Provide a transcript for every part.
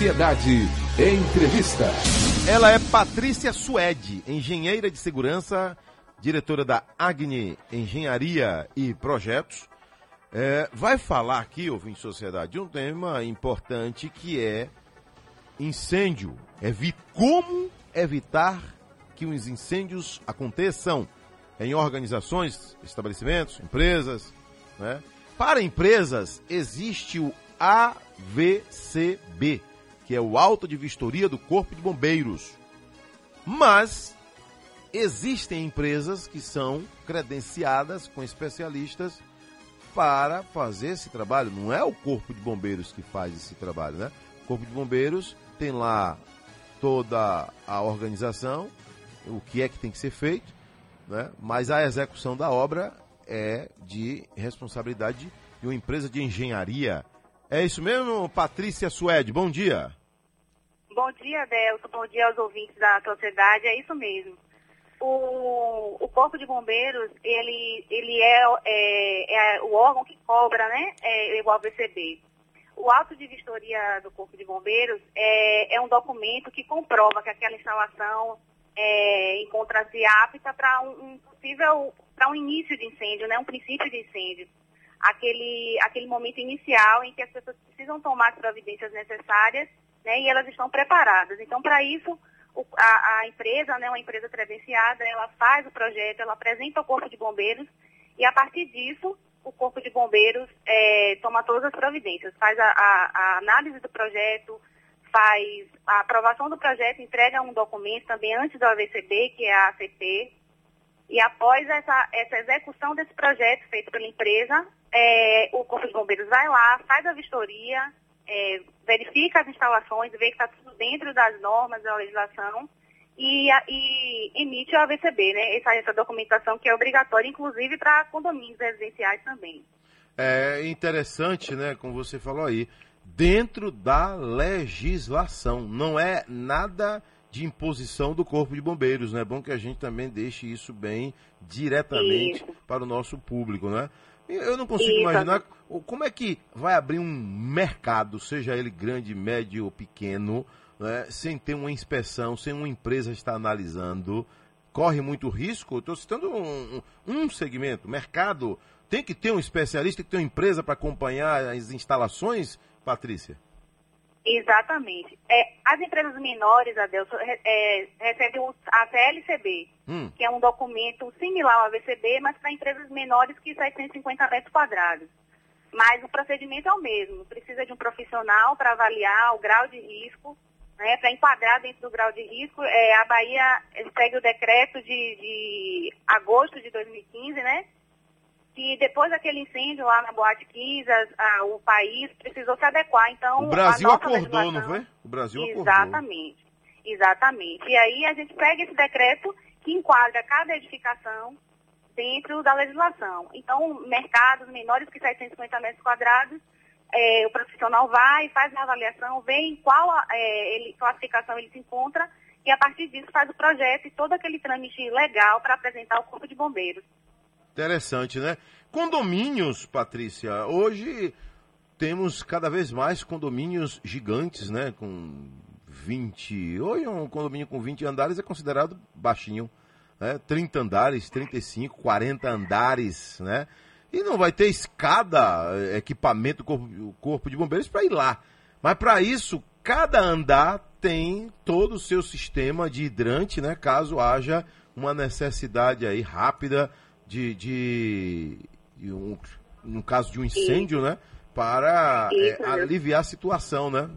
Sociedade Entrevista. Ela é Patrícia Suede, engenheira de segurança, diretora da Agni Engenharia e Projetos. É, vai falar aqui, ouvinte Sociedade, de um tema importante que é incêndio. Evi como evitar que os incêndios aconteçam em organizações, estabelecimentos, empresas. Né? Para empresas, existe o AVCB, que é o Auto de Vistoria do Corpo de Bombeiros. Mas existem empresas que são credenciadas com especialistas para fazer esse trabalho. Não é o Corpo de Bombeiros que faz esse trabalho, né? O Corpo de Bombeiros tem lá toda a organização, o que é que tem que ser feito, né? mas a execução da obra é de responsabilidade de uma empresa de engenharia. É isso mesmo, Patrícia Suede? Bom dia. Bom dia, Delso. Bom dia aos ouvintes da sociedade. É isso mesmo. O, o Corpo de Bombeiros, ele, ele é, é, é o órgão que cobra, né? É, ao BCB. O auto de vistoria do Corpo de Bombeiros é, é um documento que comprova que aquela instalação é, encontra-se apta para um, um, possível, para um início de incêndio, né? Um princípio de incêndio. Aquele, aquele momento inicial em que as pessoas precisam tomar as providências necessárias né, e elas estão preparadas. Então, para isso, o, a, a, empresa, né, uma empresa credenciada, ela faz o projeto, ela apresenta ao Corpo de Bombeiros e, a partir disso, o Corpo de Bombeiros é, toma todas as providências, faz a, a, a, análise do projeto, faz a aprovação do projeto, entrega um documento também antes do AVCB, que é a ACP, e após essa, essa execução desse projeto feito pela empresa, é, o Corpo de Bombeiros vai lá, faz a vistoria, é, verifica as instalações, vê que está tudo dentro das normas da legislação e, e emite o AVCB, né? Essa, essa documentação que é obrigatória, inclusive para condomínios residenciais também. É interessante, né, como você falou aí, dentro da legislação, não é nada de imposição do Corpo de Bombeiros, né? É bom que a gente também deixe isso bem diretamente isso. para o nosso público, né? Eu não consigo Isso. imaginar como é que vai abrir um mercado, seja ele grande, médio ou pequeno, né, sem ter uma inspeção, sem uma empresa estar analisando. Corre muito risco. Estou citando um, um segmento, mercado. Tem que ter um especialista, tem que ter uma empresa para acompanhar as instalações, Patrícia? Exatamente. É, as empresas menores, Adelson, é, recebem a CLCB, hum. que é um documento similar ao AVCB, mas para empresas menores que 750 metros quadrados. Mas o procedimento é o mesmo. Precisa de um profissional para avaliar o grau de risco, né, para enquadrar dentro do grau de risco. É, a Bahia segue o decreto de, de agosto de 2015, né? que depois daquele incêndio lá na Boate 15, a, o país precisou se adequar. Então, o Brasil acordou, não foi? O Brasil exatamente, acordou. Exatamente. E aí a gente pega esse decreto que enquadra cada edificação dentro da legislação. Então, mercados menores que 750 metros quadrados, é, o profissional vai, faz uma avaliação, vê em qual é, ele, classificação ele se encontra e a partir disso faz o projeto e todo aquele trâmite legal para apresentar ao Corpo de Bombeiros. Interessante, né? Condomínios, Patrícia. Hoje temos cada vez mais condomínios gigantes, né? Com 20. Hoje um condomínio com 20 andares é considerado baixinho. Né? 30 andares, 35, 40 andares, né? E não vai ter escada, eh, equipamento, corpo, corpo de bombeiros para ir lá. Mas para isso, cada andar tem todo o seu sistema de hidrante, né? Caso haja uma necessidade aí rápida de, de, de um, no caso de um incêndio, Isso. né? Para Isso, é, aliviar a situação, né?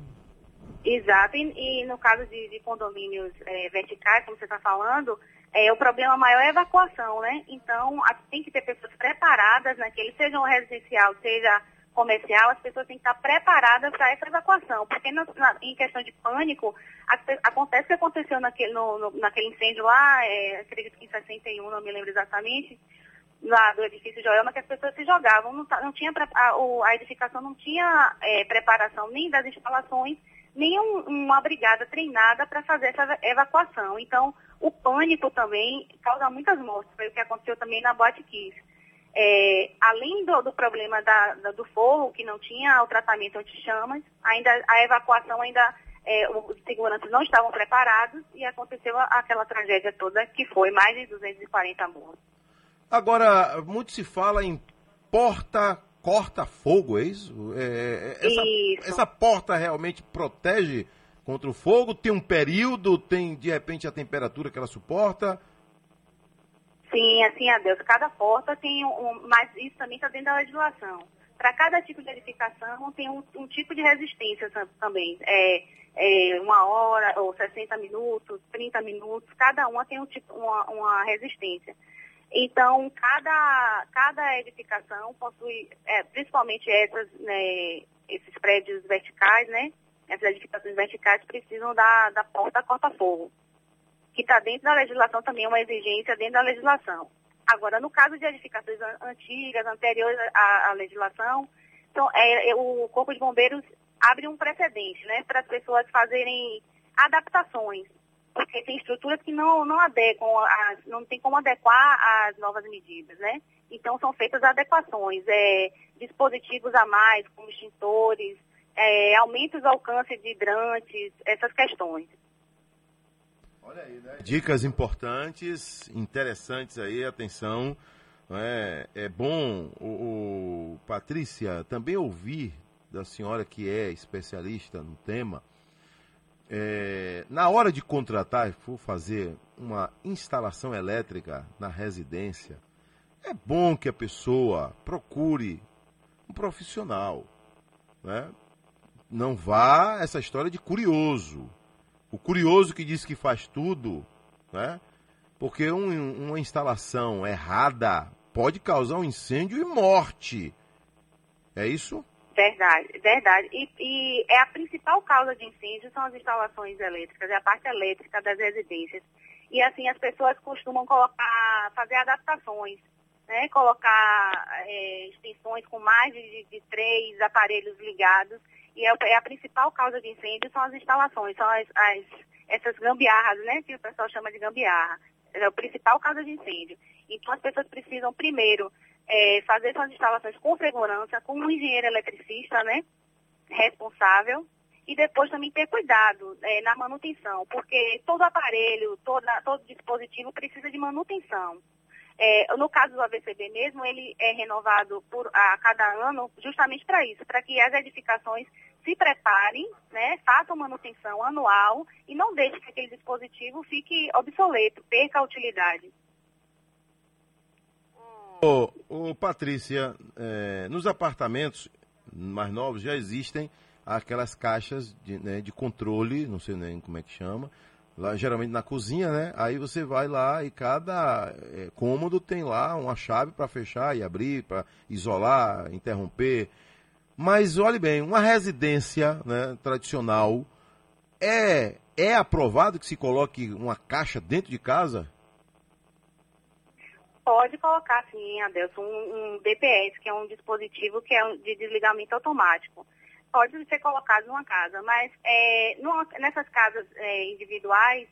Exato, e, e no caso de, de condomínios é, verticais, como você está falando, é, o problema maior é a evacuação, né? Então, tem que ter pessoas preparadas naquele, seja um residencial, seja comercial, as pessoas têm que estar preparadas para essa evacuação, porque na, na, em questão de pânico, a, acontece o que aconteceu naquele, no, no, naquele incêndio lá, é, acredito que em 61, não me lembro exatamente, lá do edifício Joelma que as pessoas se jogavam, não, não tinha a, a, edificação não tinha é, preparação nem das instalações, nem um, uma brigada treinada para fazer essa evacuação. Então, o pânico também causa muitas mortes, foi o que aconteceu também na Boate Kiss. É, além do, do problema da, da, do forro, que não tinha o tratamento anti-chamas, ainda, a evacuação ainda é, os seguranças não estavam preparados e aconteceu aquela tragédia toda que foi mais de 240 mortos. Agora, muito se fala em porta corta-fogo, é isso? É, é, essa, Isso. essa porta realmente protege contra o fogo? Tem um período? Tem, de repente, a temperatura que ela suporta? Sim, assim a Deus. Cada porta tem um, mas isso também está dentro da legislação. Para cada tipo de edificação tem um, um tipo de resistência tam- também. É, é uma hora, ou 60 minutos, 30 minutos, cada uma tem um tipo, uma, uma resistência. Então, cada, cada edificação possui, é, principalmente essas, né, esses prédios verticais, né? Essas edificações verticais precisam da, da porta corta-fogo que está dentro da legislação também, é uma exigência dentro da legislação. Agora, no caso de edificações an- antigas, anteriores à, à legislação, então, é, é, o Corpo de Bombeiros abre um precedente né, para as pessoas fazerem adaptações, porque tem estruturas que não, não adequam, às- não tem como adequar às novas medidas, né? Então, são feitas adequações, é, dispositivos a mais, como extintores, é, aumentos do alcance de hidrantes, essas questões. Dicas importantes, interessantes aí, atenção. É, é bom, o, o- Patrícia, também ouvir da senhora que é especialista no tema, é, na hora de contratar e for fazer uma instalação elétrica na residência, é bom que a pessoa procure um profissional. Né? Não vá essa história de curioso. O curioso que diz que faz tudo, né? Porque um- uma instalação errada pode causar um incêndio e morte. É isso? Verdade, verdade. E, e é a principal causa de incêndio são as instalações elétricas, é a parte elétrica das residências. E assim as pessoas costumam colocar, fazer adaptações, né? Colocar é, extensões com mais de, de três aparelhos ligados. E é, é a principal causa de incêndio são as instalações, são as, as- essas gambiarras, né? Que o pessoal chama de gambiarra. É a principal causa de incêndio. Então as pessoas precisam primeiro é, fazer suas instalações com segurança, com um engenheiro eletricista, né, responsável, e depois também ter cuidado é, na manutenção, porque todo aparelho, toda, todo dispositivo precisa de manutenção. É, no caso do AVCB mesmo, ele é renovado por, a cada ano justamente para isso, para que as edificações se preparem, né, façam manutenção anual e não deixem que aquele dispositivo fique obsoleto, perca a utilidade. Ô, ô, Patrícia, é, nos apartamentos mais novos já existem aquelas caixas de, né, de controle, não sei nem como é que chama, lá geralmente na cozinha, né? Aí você vai lá e cada é, cômodo tem lá uma chave para fechar e abrir, para isolar, interromper. Mas olhe bem, uma residência né, tradicional é é aprovado que se coloque uma caixa dentro de casa? Pode colocar, sim, Adelson, um, um DPS, que é um dispositivo que é um de desligamento automático. Pode ser colocado numa casa, mas é, numa- nessas casas é, individuais,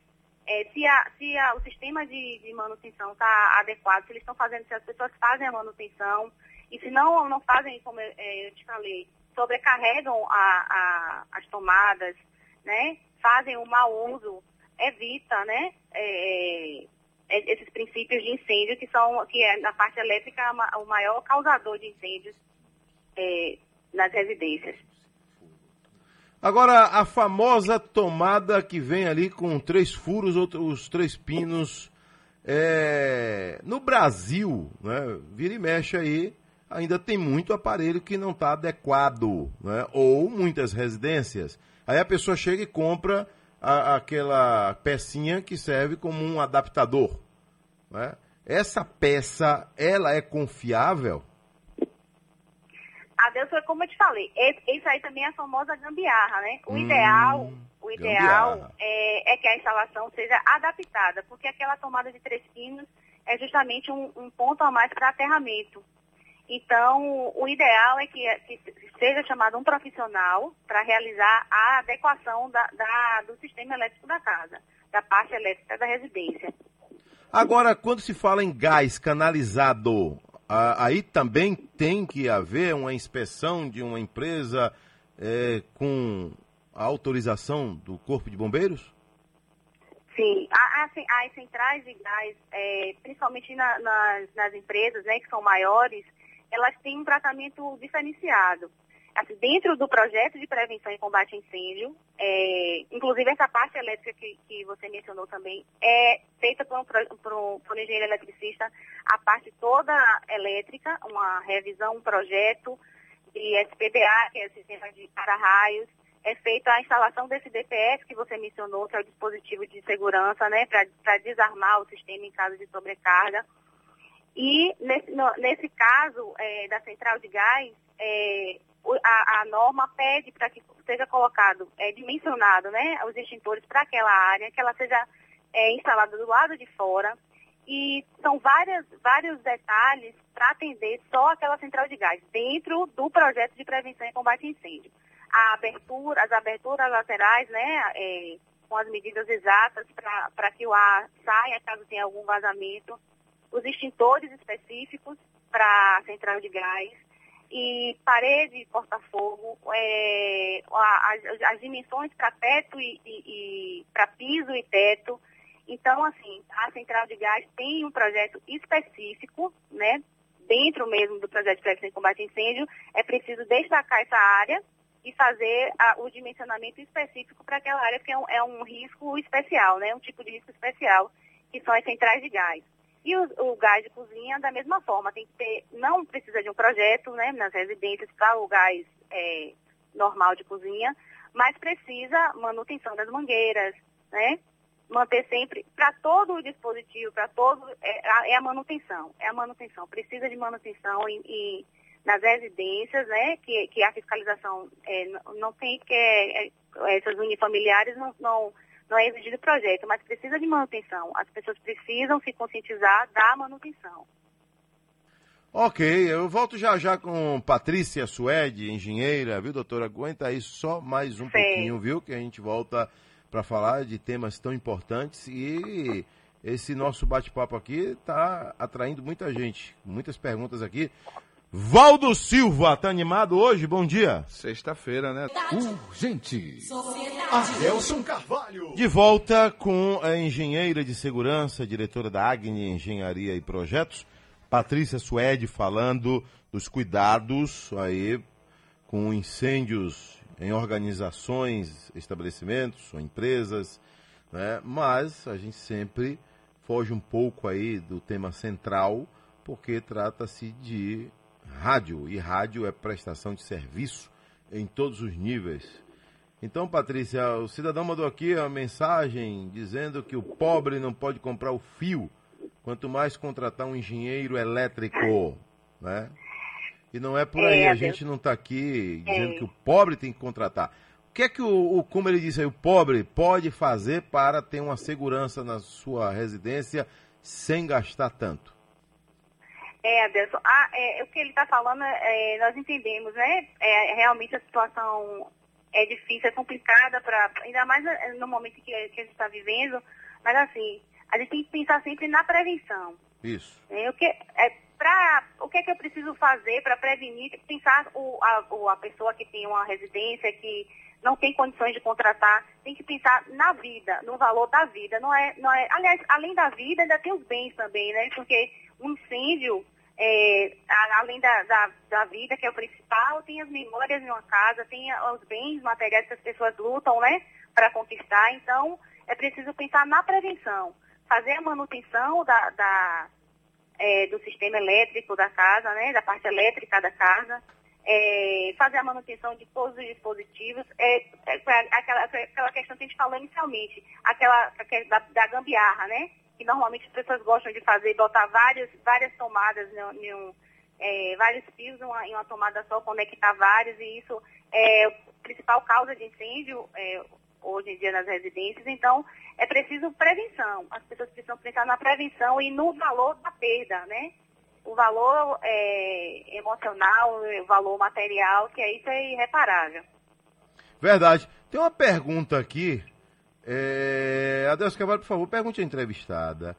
é, se, a- se a- o sistema de, de manutenção está adequado, se eles estão fazendo, se as pessoas fazem a manutenção, e se não, não fazem, como eu, é, eu te falei, sobrecarregam a- as tomadas, né? Fazem o mau uso, evita, né? É, esses princípios de incêndio que são que é na parte elétrica o maior causador de incêndios é, nas residências. Agora, a famosa tomada que vem ali com três furos, os três pinos. é, No Brasil, né, vira e mexe aí, ainda tem muito aparelho que não está adequado, né, ou muitas residências. Aí a pessoa chega e compra a- aquela pecinha que serve como um adaptador. né? Essa peça, ela é confiável? Adeus foi como eu te falei, esse, isso aí também é a famosa gambiarra, né? O Hum, ideal, o ideal é, é que a instalação seja adaptada, porque aquela tomada de três pinos é justamente um, um ponto a mais para aterramento. Então, o ideal é que, que seja chamado um profissional para realizar a adequação da- da- do sistema elétrico da casa, da parte elétrica da residência. Agora, quando se fala em gás canalizado, a- aí também tem que haver uma inspeção de uma empresa é, com a autorização do Corpo de Bombeiros? Sim, as centrais de gás, é, principalmente na, nas, nas, empresas né, que são maiores, elas têm um tratamento diferenciado. Assim, dentro do projeto de prevenção e combate a incêndio, é, inclusive essa parte elétrica que, que, você mencionou também, é feita por um, por, um, por um engenheiro eletricista, a parte toda elétrica, uma revisão, um projeto de SPDA, que é o sistema de para-raios, é feita a instalação desse DPS que você mencionou, que é o dispositivo de segurança, né, para desarmar o sistema em caso de sobrecarga. E nesse, no, nesse caso é, da central de gás, é, a, a, norma pede para que seja colocado, é, dimensionado, né, os extintores para aquela área, que ela seja é, instalada do lado de fora. E são várias, vários detalhes para atender só aquela central de gás, dentro do projeto de prevenção e combate a incêndio. A abertura, as aberturas laterais, né, é, com as medidas exatas para que o ar saia caso tenha algum vazamento, os extintores específicos para a central de gás e parede porta-fogo, é, as, as, dimensões para teto e, e, e para piso e teto. Então, assim, a central de gás tem um projeto específico, né, dentro mesmo do projeto de prevenção e combate a incêndio, é preciso destacar essa área e fazer a, o dimensionamento específico para aquela área, porque é um, é um, risco especial, né? um tipo de risco especial, que são as centrais de gás. E o, o, gás de cozinha, da mesma forma, tem que ter, não precisa de um projeto né, nas residências para o gás é, normal de cozinha, mas precisa manutenção das mangueiras, né? Manter sempre, para todo o dispositivo, para todo, é, é, a manutenção, é a manutenção, precisa de manutenção e, e nas residências, né, que, que a fiscalização é, não tem que é, é, essas unifamiliares não, não, não é exigido projeto, mas precisa de manutenção. As pessoas precisam se conscientizar da manutenção. Ok, eu volto já já com Patrícia Suede, engenheira, viu, doutora? Aguenta aí só mais um Sim. pouquinho, viu? Que a gente volta para falar de temas tão importantes e esse nosso bate-papo aqui está atraindo muita gente, muitas perguntas aqui. Valdo Silva, tá animado hoje? Bom dia. Sexta-feira, né? Urgente. Adelson Carvalho. De volta com a engenheira de segurança, diretora da Agni Engenharia e Projetos, Patrícia Suede, falando dos cuidados aí com incêndios em organizações, estabelecimentos ou empresas, né? Mas a gente sempre foge um pouco aí do tema central, porque trata-se de rádio, e rádio é prestação de serviço em todos os níveis. Então, Patrícia, o cidadão mandou aqui uma mensagem dizendo que o pobre não pode comprar o fio, quanto mais contratar um engenheiro elétrico, né? E não é por aí, é, a gente não está aqui dizendo é. que o pobre tem que contratar. O que é que o, o, como ele disse aí, o pobre pode fazer para ter uma segurança na sua residência sem gastar tanto? É, Adelson, ah, é, o que ele está falando, é, nós entendemos, né? É, realmente a situação é difícil, é complicada, pra, ainda mais no momento que, que a gente está vivendo, mas assim, a gente tem que pensar sempre na prevenção. Isso. É, o, que, é, pra, o que é que eu preciso fazer para prevenir, pensar o, a, a pessoa que tem uma residência, que não tem condições de contratar, tem que pensar na vida, no valor da vida. Não é, não é, aliás, além da vida, ainda tem os bens também, né? Porque incêndio, é, além da, da, da, vida, que é o principal, tem as memórias de uma casa, tem os bens materiais que as pessoas lutam, né, para conquistar. Então, é preciso pensar na prevenção, fazer a manutenção da, da é, do sistema elétrico da casa, né, da parte elétrica da casa, é, fazer a manutenção de todos os dispositivos, é, é aquela, aquela questão que a gente falou inicialmente, aquela, aquela da, da gambiarra, né? Que normalmente as pessoas gostam de fazer, botar várias, várias tomadas em um, é, vários fios em uma, em uma, tomada só, conectar vários, e isso é a principal causa de incêndio é, hoje em dia nas residências. Então, é preciso prevenção. As pessoas precisam pensar na prevenção e no valor da perda, né? O valor é, emocional, o valor material, que é isso é irreparável. Verdade. Tem uma pergunta aqui é, Adelso Carvalho, por favor, pergunte à entrevistada.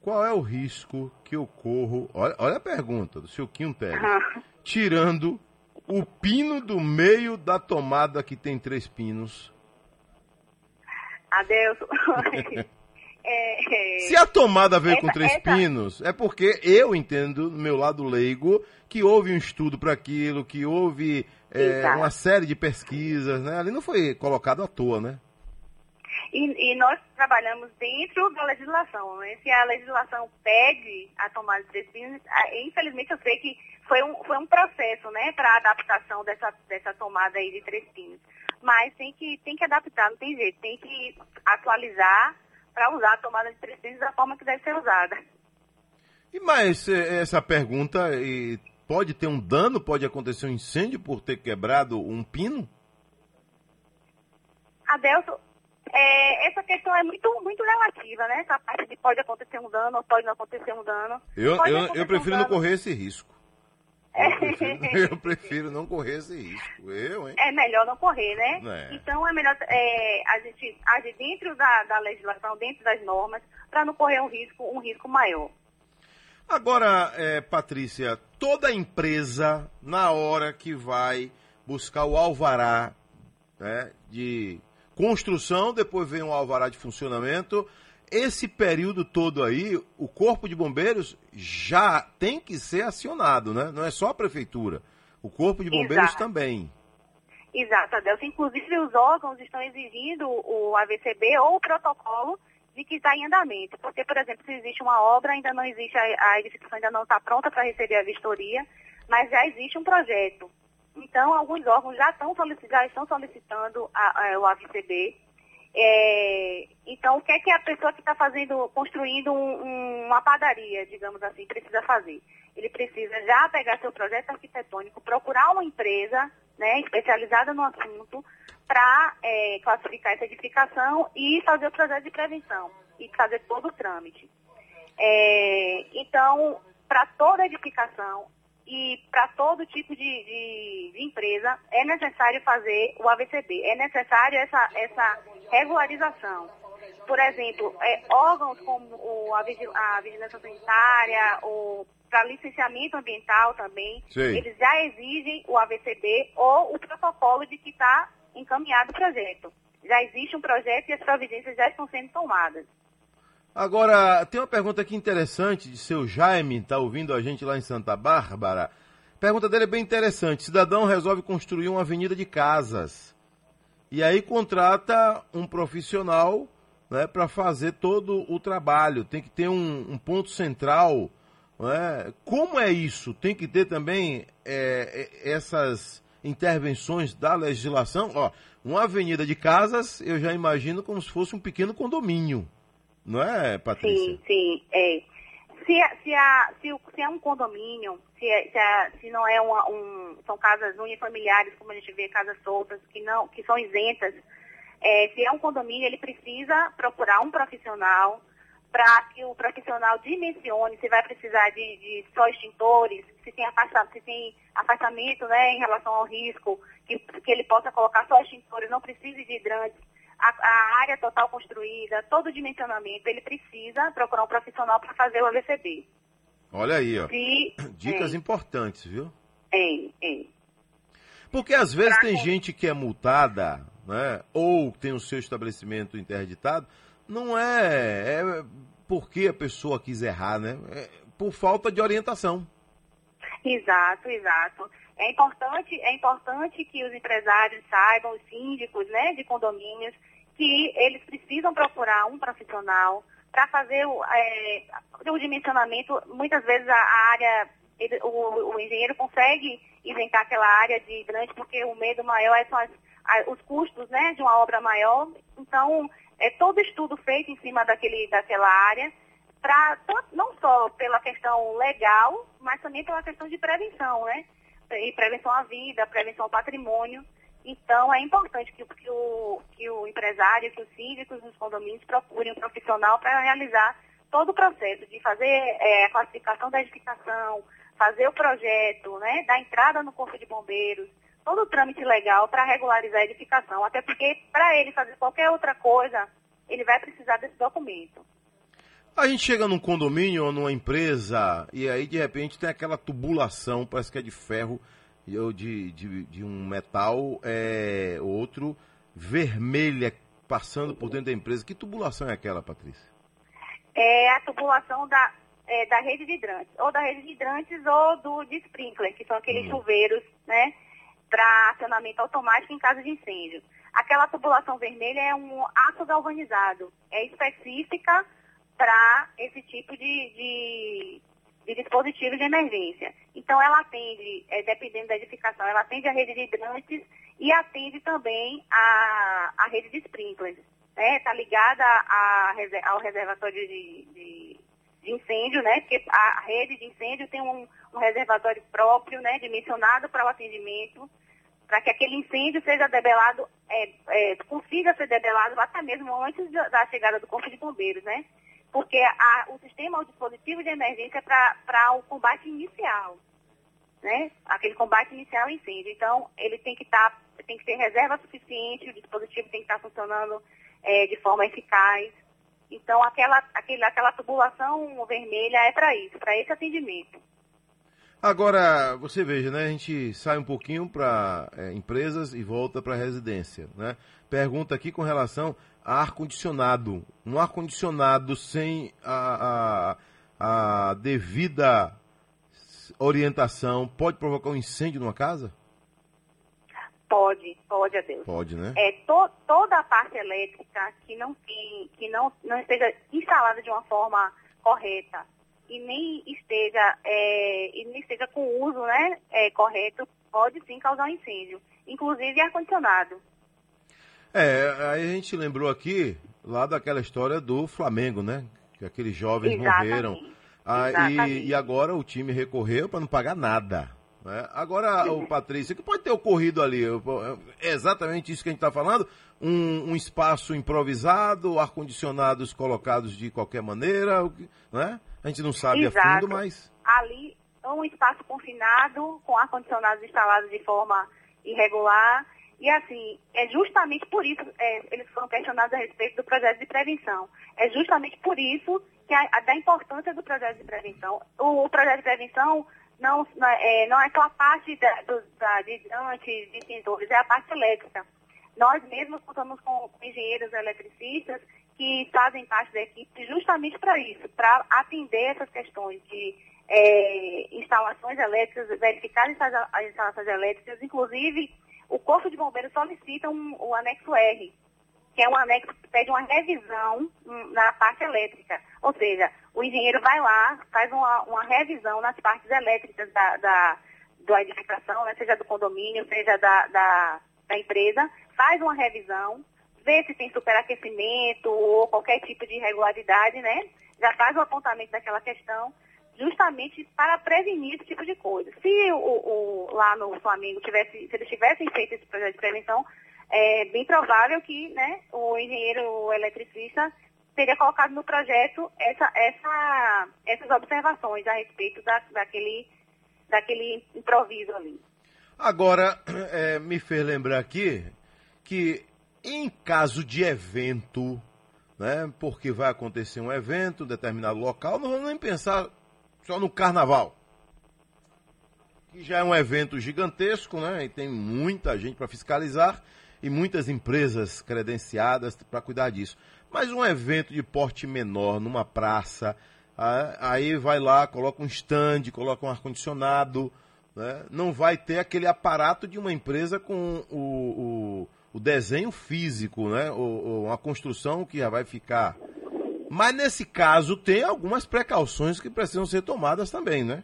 Qual é o risco que eu corro? Olha, olha a pergunta do seu Quinto Teles. Tirando o pino do meio da tomada que tem três pinos Adelso. é, Se a tomada veio essa, com três essa... pinos, é porque eu entendo, do meu lado leigo, que houve um estudo para aquilo, que houve é, uma série de pesquisas, né? Ali não foi colocado à toa, né? E, e, nós trabalhamos dentro da legislação. Né? Se a legislação pede a tomada de três pinos, infelizmente eu sei que foi um, foi um processo né, para a adaptação dessa, dessa tomada aí de três pinos. Mas tem que, tem que adaptar, não tem jeito, tem que atualizar para usar a tomada de três pinos da forma que deve ser usada. E mais eh, essa pergunta, pode ter um dano, pode acontecer um incêndio por ter quebrado um pino? Adelso, é, essa questão é muito, muito relativa, né? Essa parte de pode acontecer um dano ou pode não acontecer um dano. Eu, eu, eu prefiro um não correr esse risco. Eu prefiro, eu prefiro, não correr esse risco. Eu, hein? É melhor não correr, né? É. Então é melhor é, a gente agir dentro da, da legislação, dentro das normas, para não correr um risco, um risco maior. Agora, é, Patrícia, toda empresa, na hora que vai buscar o alvará né, de construção, depois vem um alvará de funcionamento. Esse período todo aí, o Corpo de Bombeiros já tem que ser acionado, né? Não é só a Prefeitura. O Corpo de Bombeiros Exato. também. Exato, Adelson. Inclusive, os órgãos estão exigindo o AVCB ou o protocolo de que está em andamento. Porque, por exemplo, se existe uma obra, ainda não existe, a, a edificação ainda não está pronta para receber a vistoria, mas já existe um projeto. Então, alguns órgãos já, estão já estão solicitando a, a, o AVCB. É, então, o que é que a pessoa que está fazendo, construindo um, um, uma padaria, digamos assim, precisa fazer? Ele precisa já pegar seu projeto arquitetônico, procurar uma empresa né, especializada no assunto para é, classificar essa edificação e fazer o projeto de prevenção e fazer todo o trâmite. É, então, para toda edificação, e para todo tipo de, de, de, empresa é necessário fazer o AVCB, é necessário essa, essa regularização. Por exemplo, é, órgãos como o, a, a, vigilância sanitária, para licenciamento ambiental também, Sim. eles já exigem o AVCB ou o protocolo de que está encaminhado o projeto. Já existe um projeto e as providências já estão sendo tomadas. Agora, tem uma pergunta aqui interessante de seu Jaime, está ouvindo a gente lá em Santa Bárbara. A pergunta dele é bem interessante. Cidadão resolve construir uma avenida de casas. E aí contrata um profissional né, para fazer todo o trabalho. Tem que ter um, um ponto central. Né? Como é isso? Tem que ter também é, é essas intervenções da legislação? Ó, uma avenida de casas, eu já imagino como se fosse um pequeno condomínio. Não é, Patrícia? Sim, sim, é. Se, se, a, se, se é um condomínio, se, é, se, a, se não é uma, um, são casas unifamiliares, como a gente vê, casas soltas, que, não, que são isentas, é, se é um condomínio, ele precisa procurar um profissional para que o profissional dimensione se vai precisar de, de só extintores, se tem, afastamento, se tem afastamento né, em relação ao risco, que, que ele possa colocar só extintores, não precise de hidrantes a, a, área total construída, todo o dimensionamento, ele precisa procurar um profissional para fazer o AVCB. Olha aí, ó. Dicas é. importantes, viu? É, é. Porque às vezes pra... tem gente que é multada, né? Ou tem o seu estabelecimento interditado, não é, é porque a pessoa quis errar, né? É por falta de orientação. Exato, exato. É importante, é importante que os empresários saibam, os síndicos né, de condomínios, que eles precisam procurar um profissional para fazer o, é, o dimensionamento. Muitas vezes a, área, ele, o, o, engenheiro consegue isentar aquela área de hidrante, porque o medo maior é são as, a, os custos né, de uma obra maior. Então, é todo estudo feito em cima daquele, daquela área, pra, não só pela questão legal, mas também pela questão de prevenção, né? E prevenção à vida, prevenção ao patrimônio. Então, é importante que, que, o, que o empresário, que os síndicos dos condomínios procurem um profissional para realizar todo o processo de fazer é, a classificação da edificação, fazer o projeto, né, da entrada no corpo de bombeiros, todo o trâmite legal para regularizar a edificação. Até porque, para ele fazer qualquer outra coisa, ele vai precisar desse documento. A gente chega num condomínio ou numa empresa e aí de repente tem aquela tubulação, parece que é de ferro ou de, de, de um metal, é, outro vermelha, passando por dentro da empresa. Que tubulação é aquela, Patrícia? É a tubulação da, é, da rede de hidrantes, ou da rede de hidrantes ou do de sprinkler, que são aqueles uhum. chuveiros, né, para acionamento automático em caso de incêndio. Aquela tubulação vermelha é um aço galvanizado, é específica para esse tipo de, de, de, dispositivo de emergência. Então, ela atende, é, dependendo da edificação, ela atende a rede de hidrantes e atende também a, a rede de sprinklers. Está né? Tá ligada a, ao reservatório de, de, de, incêndio, né? porque a rede de incêndio tem um, um reservatório próprio, né? dimensionado para o atendimento, para que aquele incêndio seja debelado, é, é, consiga ser debelado até mesmo antes da chegada do Corpo de Bombeiros, né? Porque a, o sistema, o dispositivo de emergência é para o combate inicial, né? Aquele combate inicial ao incêndio. Então, ele tem que estar, tá, tem que ter reserva suficiente, o dispositivo tem que estar tá funcionando é, de forma eficaz. Então, aquela, aquele, aquela tubulação vermelha é para isso, para esse atendimento. Agora, você veja, né? A gente sai um pouquinho para é, empresas e volta para residência, né? Pergunta aqui com relação ar-condicionado. Um ar-condicionado sem a, a, a, devida orientação pode provocar um incêndio numa casa? Pode, pode, Adeus. Pode, né? É, to, toda a parte elétrica que não tem, que não, não esteja instalada de uma forma correta e nem esteja, é, e nem esteja com uso né, é, correto, pode sim causar um incêndio, inclusive ar-condicionado. É, aí a gente lembrou aqui lá daquela história do Flamengo, né? Que aqueles jovens Exatamente. morreram. Ah, e, e, agora o time recorreu para não pagar nada. Né? Agora, o Patrícia, que pode ter ocorrido ali? É exatamente isso que a gente está falando? Um, um, espaço improvisado, ar-condicionados colocados de qualquer maneira, né? A gente não sabe Exato. a fundo, mas. Ali, um espaço confinado, com ar-condicionado instalado de forma irregular. E assim, é justamente por isso, é, eles foram questionados a respeito do projeto de prevenção. É justamente por isso que a, a da importância do projeto de prevenção. O, o projeto de prevenção não, não, é, não é só a parte da, do, da, de hidrantes, de sensores, é a parte elétrica. Nós mesmos contamos com engenheiros eletricistas que fazem parte da equipe justamente para isso, para atender essas questões de é, instalações elétricas, verificar as instalações elétricas, inclusive o Corpo de Bombeiros solicita um, o anexo R, que é um anexo que pede uma revisão na parte elétrica. Ou seja, o engenheiro vai lá, faz uma, uma revisão nas partes elétricas da, da, da edificação, né, seja do condomínio, seja da, da, da empresa, faz uma revisão, vê se tem superaquecimento ou qualquer tipo de irregularidade, né? Já faz o apontamento daquela questão, justamente para prevenir esse tipo de coisa. Se o, o lá no Flamengo tivesse, se eles tivessem feito esse projeto de prevenção, é bem provável que né, o engenheiro eletricista teria colocado no projeto essa, essa, essas observações a respeito da, daquele, daquele improviso ali. Agora, é, me fez lembrar aqui que em caso de evento, né, porque vai acontecer um evento determinado local, não vamos nem pensar só no carnaval. Que já é um evento gigantesco, né? E tem muita gente para fiscalizar e muitas empresas credenciadas para cuidar disso. Mas um evento de porte menor, numa praça, aí vai lá, coloca um stand, coloca um ar-condicionado, né? não vai ter aquele aparato de uma empresa com o, o o desenho físico, né? Ou, uma construção que já vai ficar. Mas nesse caso tem algumas precauções que precisam ser tomadas também, né?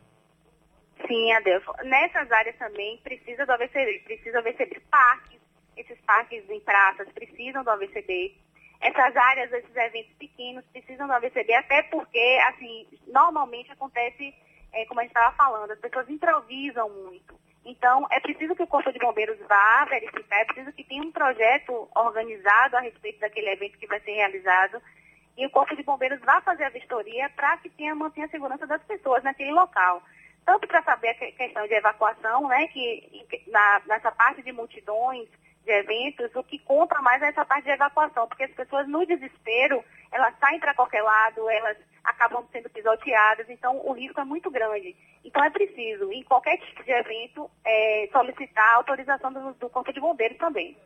Sim, Adelfo. Nessas áreas também precisa do AVCB, precisa do AVCB. Parques, esses parques em praças precisam do AVCB. Essas áreas, esses eventos pequenos precisam do AVCB, até porque, assim, normalmente acontece, é, como a gente estava falando, as pessoas improvisam muito. Então, é preciso que o Corpo de Bombeiros vá verificar, é preciso que tenha um projeto organizado a respeito daquele evento que vai ser realizado e o Corpo de Bombeiros vá fazer a vistoria para que tenha, mantenha a segurança das pessoas naquele local. Tanto para saber a questão de evacuação, né, que na, nessa parte de multidões, de eventos, o que conta mais é essa parte de evacuação, porque as pessoas no desespero, elas saem para qualquer lado, elas acabam sendo pisoteadas, então o risco é muito grande. Então é preciso, em qualquer tipo de evento, é, solicitar a autorização do, do Corpo de Bombeiros também.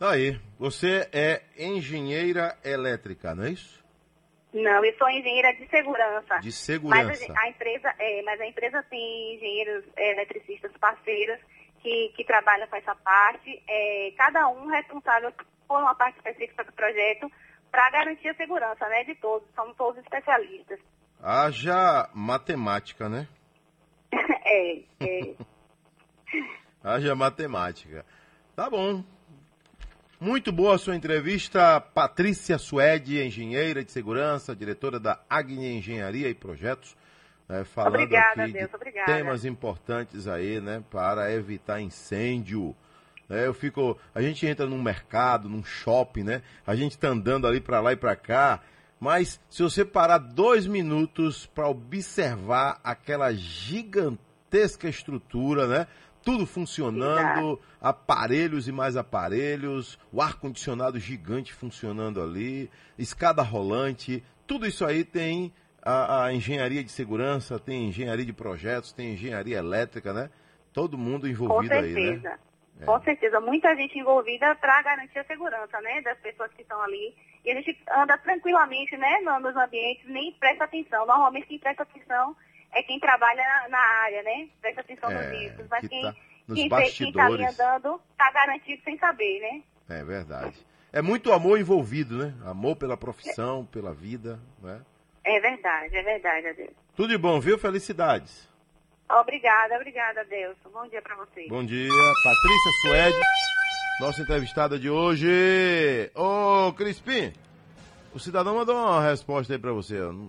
Aí, você é engenheira elétrica, não é isso? Não, eu sou engenheira de segurança. De segurança. Mas a, a empresa, é, mas a empresa tem engenheiros é, eletricistas parceiros que, que trabalham com essa parte, é, cada um responsável por uma parte específica do projeto para garantir a segurança né, de todos, somos todos especialistas. Haja matemática, né? é, é. Haja matemática. Tá bom. Muito boa a sua entrevista, Patrícia Suede, engenheira de segurança, diretora da Agni Engenharia e Projetos, né, falando obrigada, aqui Deus, de obrigada. temas importantes aí, né, para evitar incêndio. né? eu fico, a gente entra num mercado, num shopping, né? A gente está andando ali para lá e para cá, mas se você parar dois minutos para observar aquela gigantesca estrutura, né? Tudo funcionando, aparelhos e mais aparelhos, o ar-condicionado gigante funcionando ali, escada rolante, tudo isso aí tem a, a, engenharia de segurança, tem engenharia de projetos, tem engenharia elétrica, né? Todo mundo envolvido Com aí, certeza. né? É. Com certeza, muita gente envolvida para garantir a segurança, né, das pessoas que estão ali. E a gente anda tranquilamente, né, no- nos ambientes, nem presta atenção. Normalmente quem presta atenção é quem trabalha na, na área, né? Presta atenção É, nos riscos. Mas que quem, tá nos quem, fe- quem tá ali bastidores. andando está garantido sem saber, né? É verdade. É muito amor envolvido, né? Amor pela profissão, pela vida, né? É verdade, é verdade, Adeus. Tudo de bom, viu? Felicidades. Obrigada, obrigada, Deus. Bom dia para vocês. Bom dia, Patrícia Suede, nossa entrevistada de hoje. Ô, Crispim, o cidadão mandou uma resposta aí pra você.